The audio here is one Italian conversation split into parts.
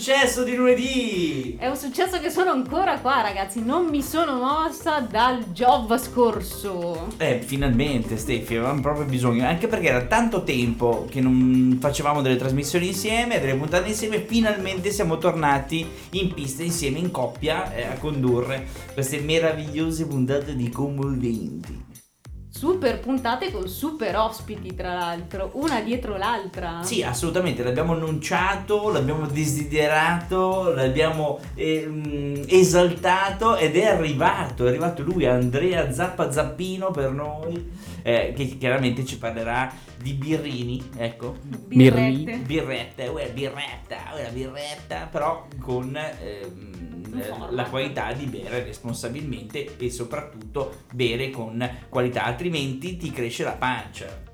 successo di lunedì? È un successo che sono ancora qua, ragazzi. Non mi sono mossa dal job scorso. Eh, finalmente, Steffi, avevamo proprio bisogno. Anche perché era tanto tempo che non facevamo delle trasmissioni insieme, delle puntate insieme. Finalmente siamo tornati in pista insieme, in coppia, eh, a condurre queste meravigliose puntate di Commoventi super puntate con super ospiti, tra l'altro, una dietro l'altra. Sì, assolutamente, l'abbiamo annunciato, l'abbiamo desiderato, l'abbiamo eh, esaltato ed è arrivato, è arrivato lui, Andrea Zappa Zappino per noi, eh, che chiaramente ci parlerà di birrini, ecco. Birrette. Birrette, una birretta, una birretta, però con... Eh, la qualità di bere responsabilmente e soprattutto bere con qualità, altrimenti ti cresce la pancia.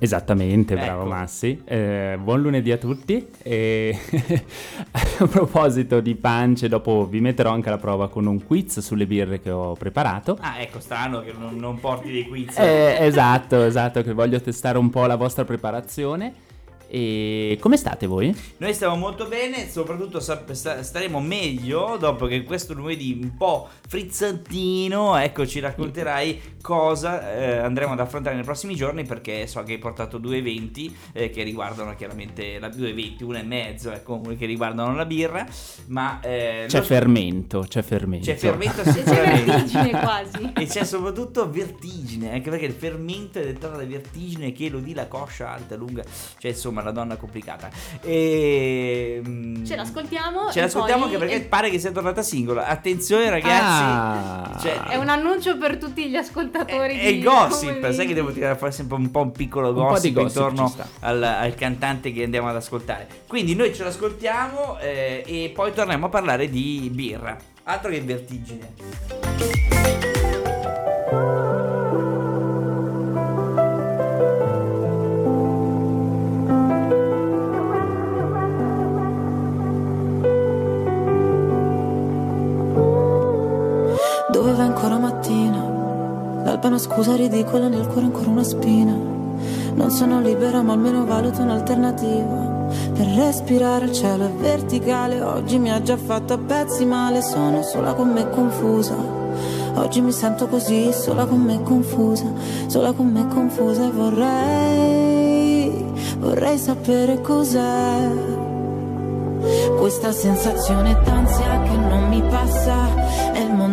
Esattamente, ecco. bravo Massi. Eh, buon lunedì a tutti. E a proposito di pance, dopo vi metterò anche alla prova con un quiz sulle birre che ho preparato. Ah, ecco, strano che non, non porti dei quiz. Eh, esatto, esatto, che voglio testare un po' la vostra preparazione. E come state voi? Noi stiamo molto bene, soprattutto staremo meglio dopo che questo lunedì un po' frizzantino, ecco ci racconterai cosa eh, andremo ad affrontare nei prossimi giorni perché so che hai portato due eventi eh, che riguardano chiaramente la, due eventi, uno e mezzo, ecco, che riguardano la birra, ma... Eh, c'è non... fermento, c'è fermento. C'è fermento c'è vertigine quasi. E c'è soprattutto vertigine, anche perché il fermento è dettato da vertigine che lo di la coscia alta, lunga, cioè insomma insomma, la donna complicata. E, mm, ce l'ascoltiamo. Ce l'ascoltiamo anche perché è... pare che sia tornata singola. Attenzione, ragazzi. Ah. Cioè, è un annuncio per tutti gli ascoltatori. È, è il gossip. Sai che devo tirare fuori sempre un po' un piccolo gossip, un gossip intorno al, al, cantante che andiamo ad ascoltare. Quindi noi ce l'ascoltiamo eh, e poi torniamo a parlare di birra. Altro che vertigine. Scusa ridicola, nel cuore ancora una spina. Non sono libera, ma almeno valuto un'alternativa. Per respirare il cielo è verticale. Oggi mi ha già fatto a pezzi male. Sono sola con me confusa. Oggi mi sento così, sola con me confusa. Sola con me confusa e vorrei, vorrei sapere cos'è. Questa sensazione d'ansia che non mi passa. È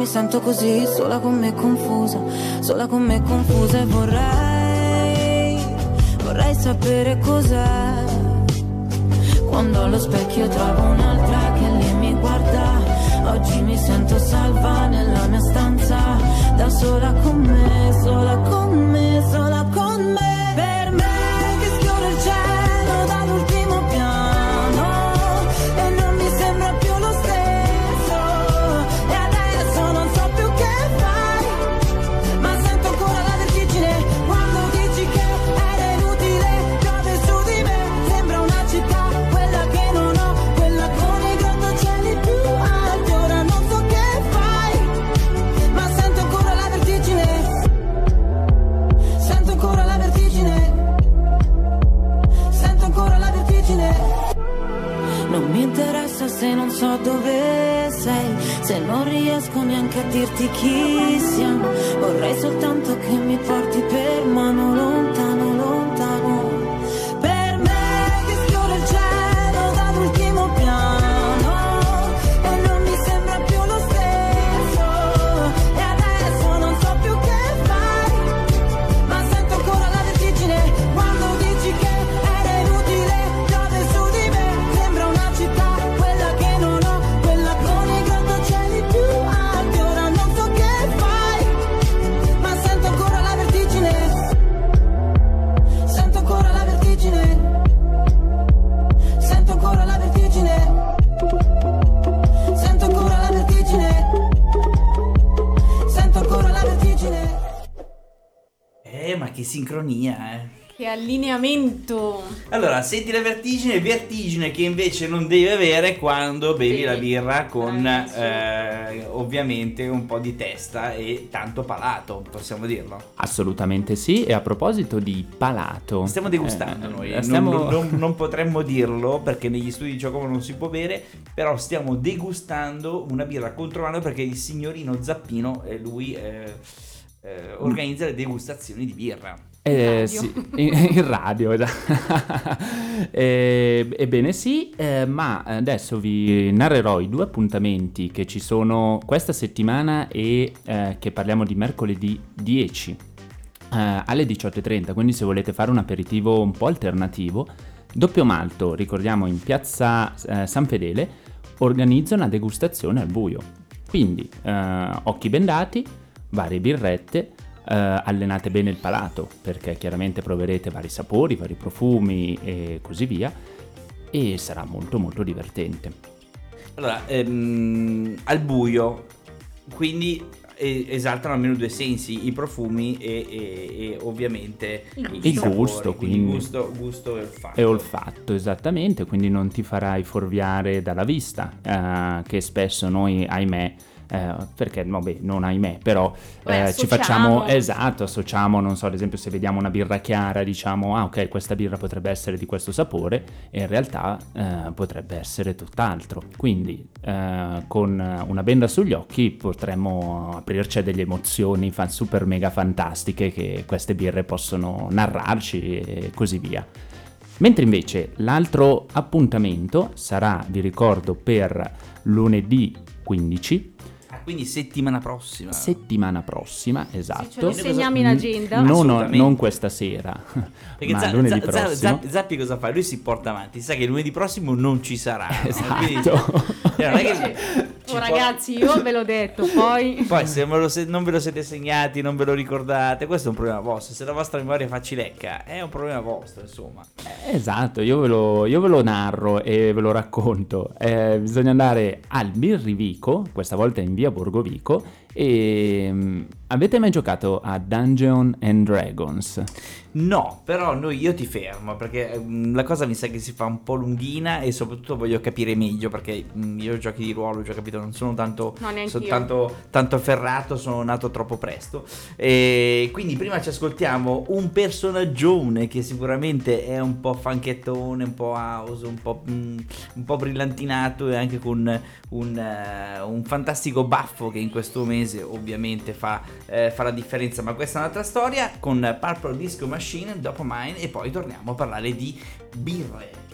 Mi sento così, sola con me confusa, sola con me confusa e vorrei, vorrei sapere cos'è. Quando allo specchio trovo un'altra che lì mi guarda, oggi mi sento salva nella mia stanza, da sola con me, sola con me, sola con me. se non dove sei, se non riesco neanche a dirti chi siamo, vorrei soltanto che mi porti per mano lontano, Che allineamento. Allora, senti la vertigine, vertigine che invece non devi avere quando bevi Bevi. la birra con Bravissimo. eh, ovviamente un po' di testa e tanto palato, possiamo dirlo. Assolutamente sì, e a proposito di palato... Stiamo degustando eh, noi, stiamo... non, non- non potremmo dirlo perché negli studi di Giacomo non si può bere, però stiamo degustando una birra controllando perché il signorino Zappino, eh, lui eh, eh, organizza le degustazioni di birra. Eh, radio. sì, in, in radio. Eh, ebbene sì, eh, ma adesso vi narrerò i due appuntamenti che ci sono questa settimana e eh, che parliamo di mercoledì 10 eh, alle 18.30, quindi se volete fare un aperitivo un po' alternativo, Doppio Malto, ricordiamo in piazza eh, San Fedele, organizza una degustazione al buio. Quindi occhi bendati, varie birrette, eh, allenate bene il palato perché chiaramente proverete vari sapori, vari profumi e così via e sarà molto molto divertente. Allora, ehm, al buio, quindi esaltano almeno due sensi, i profumi e, e- e ovviamente Il Il sapori, gusto, quindi. gusto, gusto e olfatto. E olfatto, esattamente, quindi non ti farai fuorviare dalla vista, eh, che spesso noi, ahimè, eh, perché vabbè, non ahimè, però Beh, eh, ci facciamo, esatto, associamo, non so, ad esempio se vediamo una birra chiara, diciamo, ah ok, questa birra potrebbe essere di questo sapore, e in realtà eh, potrebbe essere tutt'altro. Quindi eh, con una benda sugli occhi potremmo aprirci a delle emozioni fan- super mega fantastiche che queste birre possono narrarci e così via. Mentre invece l'altro appuntamento sarà, vi ricordo, per lunedì 15, Ah, quindi settimana prossima. settimana prossima, esatto. ce lo segniamo in agenda. Non, non questa sera, Perché ma Za- lunedì Za- prossimo. Za- Zappi cosa fa? Lui si porta avanti, sa che lunedì prossimo non ci sarà. no? Quindi- Esatto. Eh, non è che ci Oh, può- ragazzi, io ve l'ho detto, poi... Poi se non ve, lo se- non ve lo siete segnati, non ve lo ricordate, questo è un problema vostro. Se la vostra memoria fa cilecca, è un problema vostro, insomma. Esatto, io ve, lo, io ve lo narro e ve lo racconto. Eh, bisogna andare al Birrivico, questa volta in via Borgovico. E mm, avete mai giocato a Dungeon and Dragons? No, però noi io ti fermo perché mm, la cosa mi sa che si fa un po' lunghina e soprattutto voglio capire meglio perché mm, io giochi di ruolo, ho già capito, non sono tanto, No, sono tanto, tanto ferrato, sono nato troppo presto. E quindi prima ci ascoltiamo un personaggione che sicuramente è un po' fanchettone, un po' house, un po', mm, un po' brillantinato e anche con un, eh, un fantastico baffo che in questo mese ovviamente fa, eh, fa la differenza. Ma questa è un'altra storia con Purple Disco Machine, dopo Mine e poi torniamo a parlare di birre.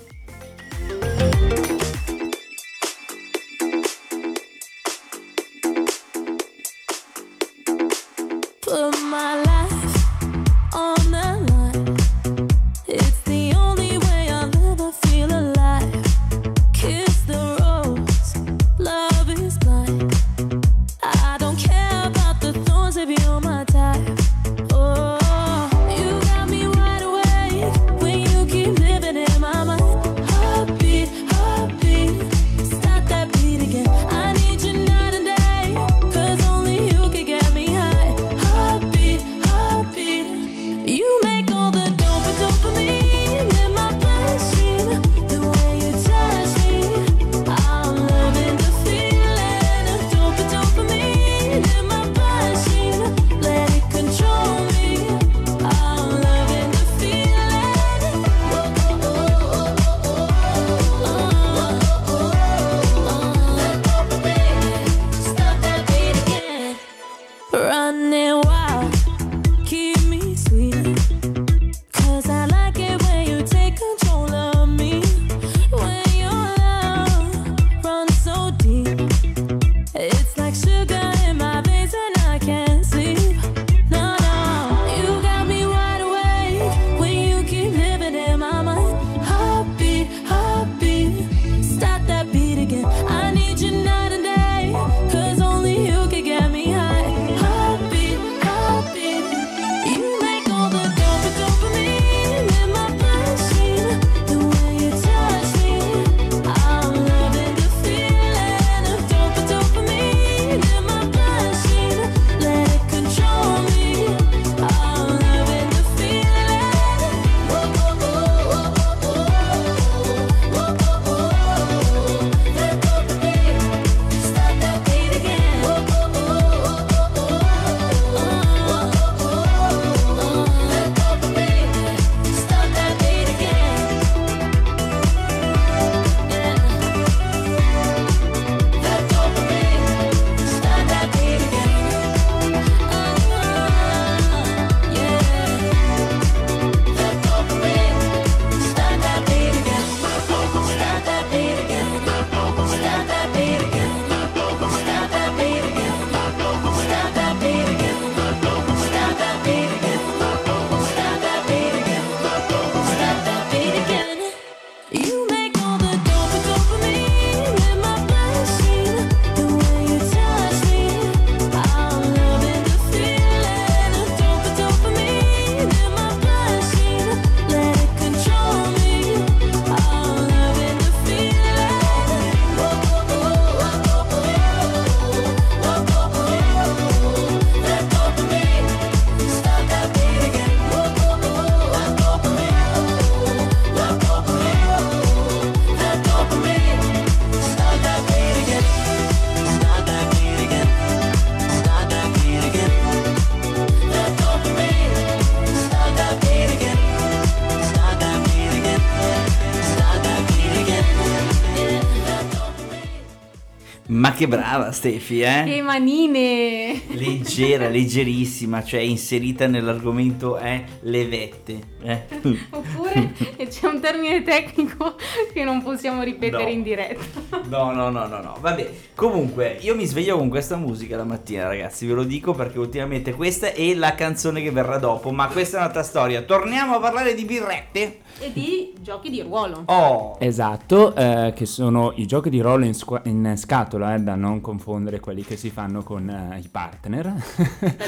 Ma che brava Stefi, eh? Che manine! Leggera, leggerissima, cioè inserita nell'argomento eh, le vette. Eh. Oppure c'è un termine tecnico che non possiamo ripetere No. in diretta. No, no, no, no, no. Vabbè, comunque io mi sveglio con questa musica la mattina, ragazzi. Ve lo dico perché ultimamente questa è la canzone che verrà dopo. Ma questa è un'altra storia. Torniamo a parlare di birrette. E di giochi di ruolo. Oh, Esatto, eh, che sono i giochi di ruolo in, squa- in scatola, eh, da non confondere quelli che si fanno con eh, i partner.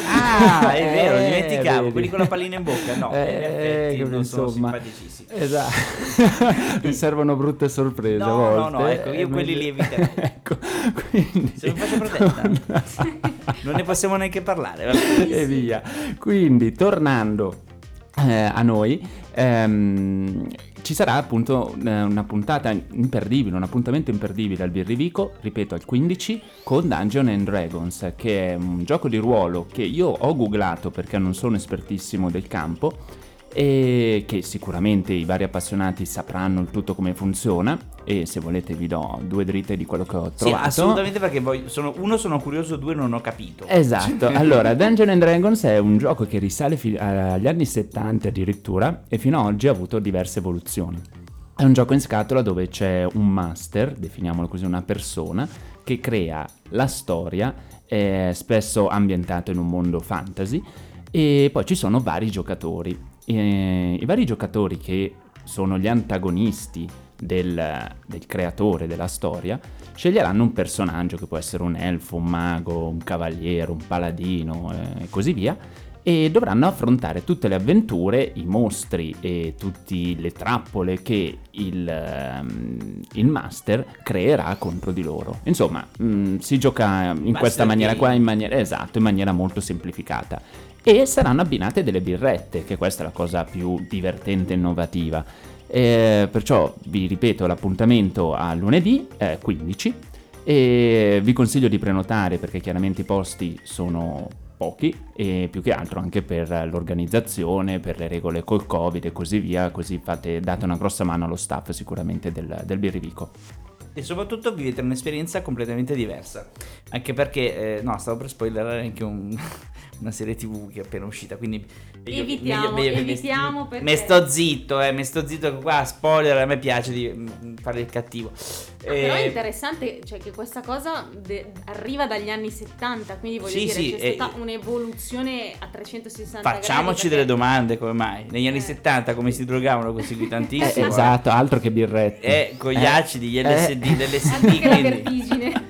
ah, è vero, Eh, dimenticavo. vedi. Quelli con la pallina in bocca. No, Eh, in effetti che non sono insomma. simpaticissimi. Esatto, mi servono brutte sorprese No, a volte. no, no, ecco, io quelli li eviterei. ecco, quindi... Se mi faccio protetta. non ne possiamo neanche parlare. vabbè. e via. Quindi, tornando eh, a noi, ehm, ci sarà appunto eh, una puntata imperdibile, un appuntamento imperdibile al Birrivico, ripeto, al 15, con Dungeon and Dragons, che è un gioco di ruolo che io ho googlato perché non sono espertissimo del campo e che sicuramente i vari appassionati sapranno il tutto come funziona e se volete vi do due dritte di quello che ho Sì, trovato. assolutamente perché voglio- sono, uno sono curioso, due non ho capito. Esatto, allora Dungeons and Dragons è un gioco che risale fi- agli anni 70 addirittura e fino ad oggi ha avuto diverse evoluzioni. È un gioco in scatola dove c'è un master, definiamolo così, una persona, che crea la storia, è spesso ambientato in un mondo fantasy, e poi ci sono vari giocatori. E I vari giocatori che sono gli antagonisti del, del creatore della storia sceglieranno un personaggio che può essere un elfo, un mago, un cavaliere, un paladino eh, e così via e dovranno affrontare tutte le avventure, i mostri e tutte le trappole che il, ehm, il master creerà contro di loro. Insomma, mh, si gioca in Master questa maniera qua, game. in maniera, esatto, in maniera molto semplificata. E saranno abbinate delle birrette, che questa è la cosa più divertente e innovativa. Eh, perciò vi ripeto l'appuntamento a lunedì eh, 15 e vi consiglio di prenotare perché chiaramente i posti sono pochi e più che altro anche per l'organizzazione, per le regole col covid e così via, così fate, date una grossa mano allo staff sicuramente del, del Birrivico. E soprattutto vivete un'esperienza completamente diversa. Anche perché, eh, no, stavo per spoilerare anche un- una serie tv che è appena uscita. Quindi meglio- Evitiamo, meglio- meglio evitiamo perché- Me sto zitto, eh, me sto zitto che qua spoiler, a me piace di mm, fare il cattivo. Ah, però è Eh, interessante cioè, che questa cosa de- arriva dagli anni 70, quindi voglio Sì, dire sì, c'è e- stata un'evoluzione a 360 Facciamoci delle perché- domande, come mai? Negli anni Eh. 70 come si drogavano così Eh, tantissimo? esatto, altro che birrette. Eh, con gli Eh, acidi, gli LSD, eh. dell'SD, Anche la quindi- vertigine.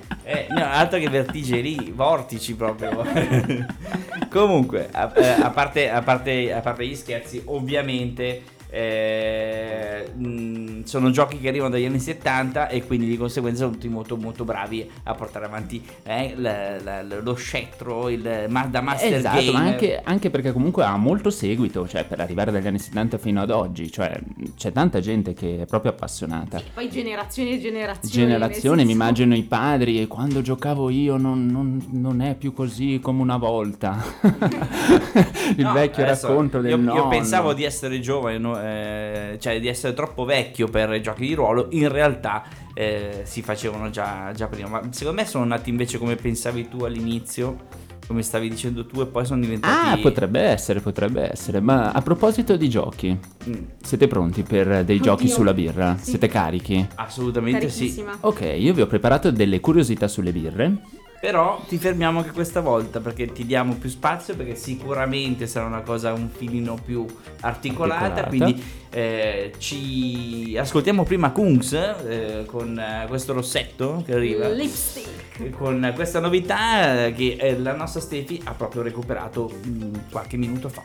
No, altro che vertigini, vortici proprio. Comunque, a, eh, a parte, a, parte, a parte gli scherzi, ovviamente eh, mh, sono giochi che arrivano dagli anni 70 e quindi di conseguenza sono tutti molto molto bravi a portare avanti eh, la- la- lo scettro il, ma, da master Esatto, gamer. ma anche, anche perché comunque ha molto seguito, cioè per arrivare dagli anni 70 fino ad oggi, cioè c'è tanta gente che è proprio appassionata. Sì, poi generazioni e generazioni. Generazione, nel mi immagino i padri e quando giocavo io non, non- non è più così come una volta. Il No, vecchio adesso, racconto del io, nonno. io pensavo di essere giovane, no, eh, cioè di essere troppo vecchio per i giochi di ruolo. In realtà eh, si facevano già, già prima. Ma secondo me sono nati invece come pensavi tu all'inizio. Come stavi dicendo tu, e poi sono diventati. Ah, potrebbe essere, potrebbe essere. Ma a proposito di giochi, Mm, siete pronti per dei giochi Oddio. sulla birra? Sì. Siete carichi? assolutamente sì. Ok, io vi ho preparato delle curiosità sulle birre. Però ti fermiamo anche questa volta perché ti diamo più spazio perché sicuramente sarà una cosa un filino più articolata, Articolata. quindi eh, ci ascoltiamo prima Kungs eh, con eh, questo rossetto che arriva Lipstick. Con questa novità eh, che eh, la nostra Stefi ha proprio recuperato mm, qualche minuto fa.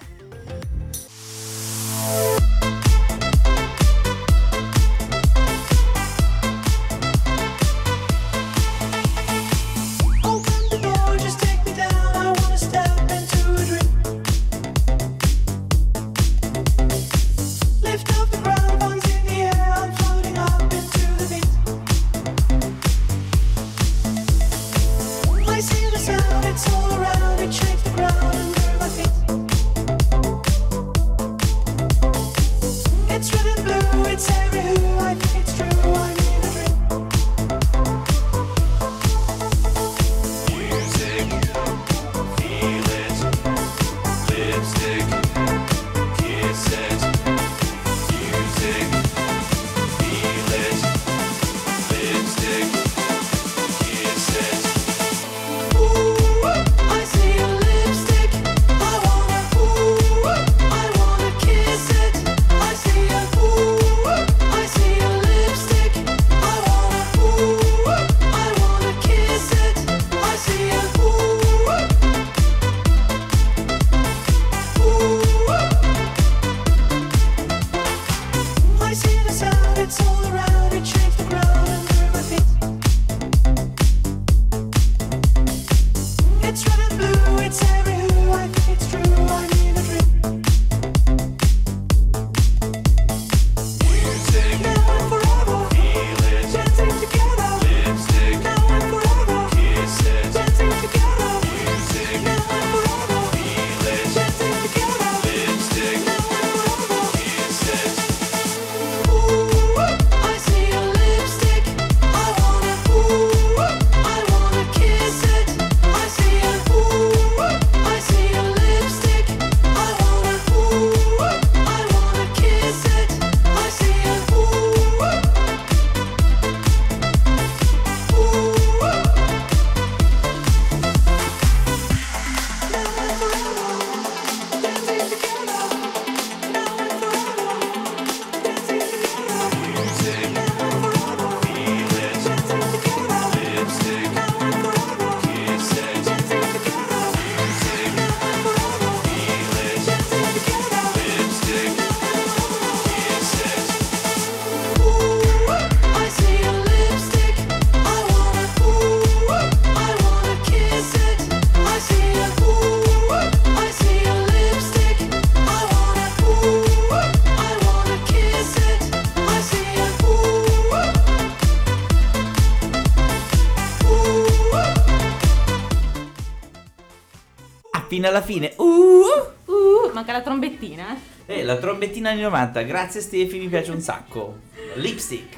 Fino alla fine. Uh! Uh, manca la trombettina, eh. Eh, la trombettina anni 90. Grazie Stefi, mi piace un sacco. Lipstick.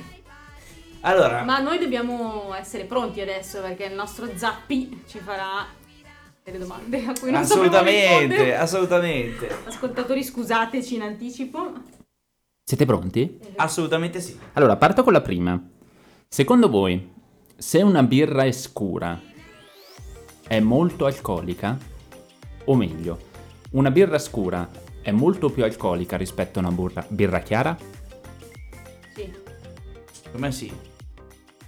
Allora, Ma noi dobbiamo essere pronti adesso perché il nostro Zappi ci farà delle domande a cui non assolutamente, assolutamente. Ascoltatori, scusateci in anticipo. Siete pronti? Assolutamente sì. Allora, parto con la prima. Secondo voi, se una birra è scura, è molto alcolica? O meglio, una birra scura è molto più alcolica rispetto a una burra- birra chiara? Sì. Come sì?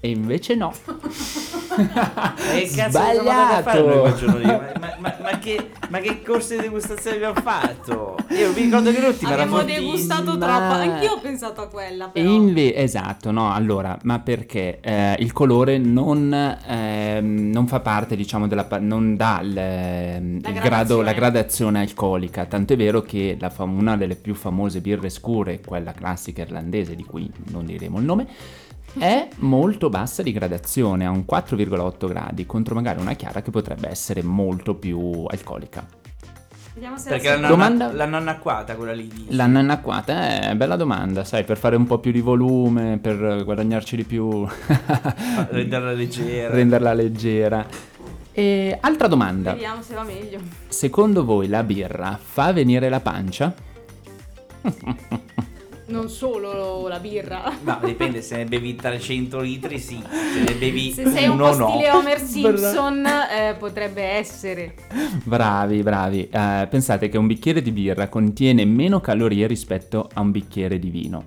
E invece no. E che cazzo Sbagliato. fare noi quel giorno lì? Ma, ma- che, ma che corso di degustazione abbiamo fatto? Io mi ricordo che l'ultima era Abbiamo degustato ma- troppo. Anch'io ho pensato a quella, però. inve- esatto, no, allora, ma perché eh, il colore non, ehm, non fa parte, diciamo, della... pa- non dà il, ehm, il grado, la gradazione alcolica, tanto è vero che la fam- una delle più famose birre scure, quella classica irlandese, di cui non diremo il nome, è molto bassa di gradazione, a un 4,8 gradi, contro magari una chiara che potrebbe essere molto più alcolica. Vediamo se Perché la l'hanno, Domanda- l'hanno annacquata quella lì. dici? L'hanno annacquata, è bella domanda, sai, per fare un po' più di volume, per guadagnarci di più, Renderla leggera. renderla leggera. E altra domanda, Vediamo se va meglio. secondo voi la birra fa venire la pancia? Non solo la birra. No, dipende, se ne bevi 300 litri sì, se ne bevi Se sei un uno po' no. stile Homer Simpson, eh, potrebbe essere. Bravi, bravi. Eh, pensate che un bicchiere di birra contiene meno calorie rispetto a un bicchiere di vino.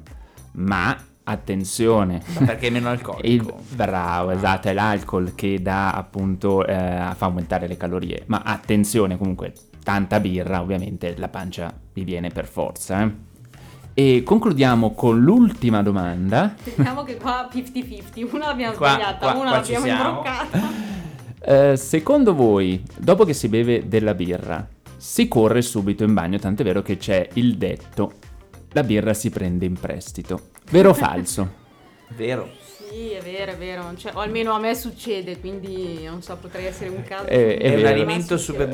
Ma attenzione, Perché è meno alcolico. Il, bravo, esatto, è l'alcol che dà appunto, eh, fa aumentare le calorie. Ma attenzione, comunque, tanta birra, ovviamente la pancia vi viene per forza. eh. E concludiamo con l'ultima domanda. Vediamo che qua 50-50. Una l'abbiamo Qua- sbagliata, qua- una qua l'abbiamo imbroccata. Eh, secondo voi, dopo che si beve della birra, si corre subito in bagno? Tant'è vero che c'è il detto, la birra si prende in prestito. Vero o falso? Vero. Sì, è vero, è vero. Cioè, o almeno a me succede, quindi non so, potrei essere un caso. È, è un, alimento super,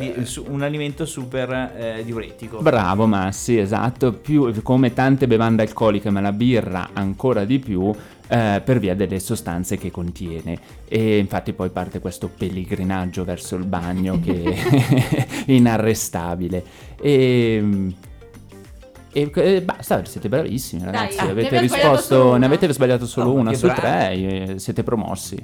un alimento super eh, diuretico. Bravo Massi, esatto, più, come tante bevande alcoliche, ma la birra ancora di più eh, per via delle sostanze che contiene. E infatti poi parte questo pellegrinaggio verso il bagno che è inarrestabile. E... E e basta, siete bravissimi ragazzi, Dai, avete risposto, ne avete sbagliato solo Oh, ma una su bravi. tre, e siete promossi.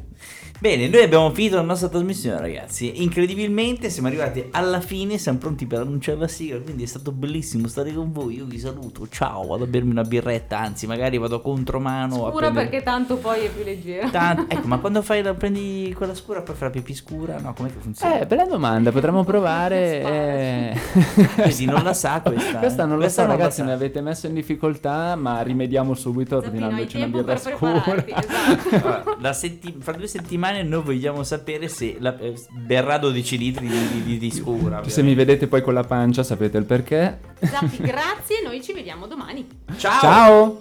Bene, noi abbiamo finito la nostra trasmissione, ragazzi. Incredibilmente siamo arrivati alla fine, siamo pronti per annunciare la sigla, quindi è stato bellissimo stare con voi. Io vi saluto, ciao, vado a bermi una birretta, anzi, magari vado contromano a Scura prendere... perché tanto poi è più leggera. Tanto- ecco, ma quando fai la, prendi quella scura poi fai la pipì scura? No, com'è che funziona? Eh, bella domanda, potremmo provare. eh. Vedi, non la sa questa. Questa non lo Questa so, la ragazzi, mi avete messo in difficoltà, ma rimediamo subito ordinandoci una birra scura. esatto. Setti- fra due settimane noi vogliamo sapere se la, eh, berrà 12 litri di, di, di- di scura. Se mi vedete poi con la pancia sapete il perché. Zappi, grazie, noi ci vediamo domani. Ciao! Ciao!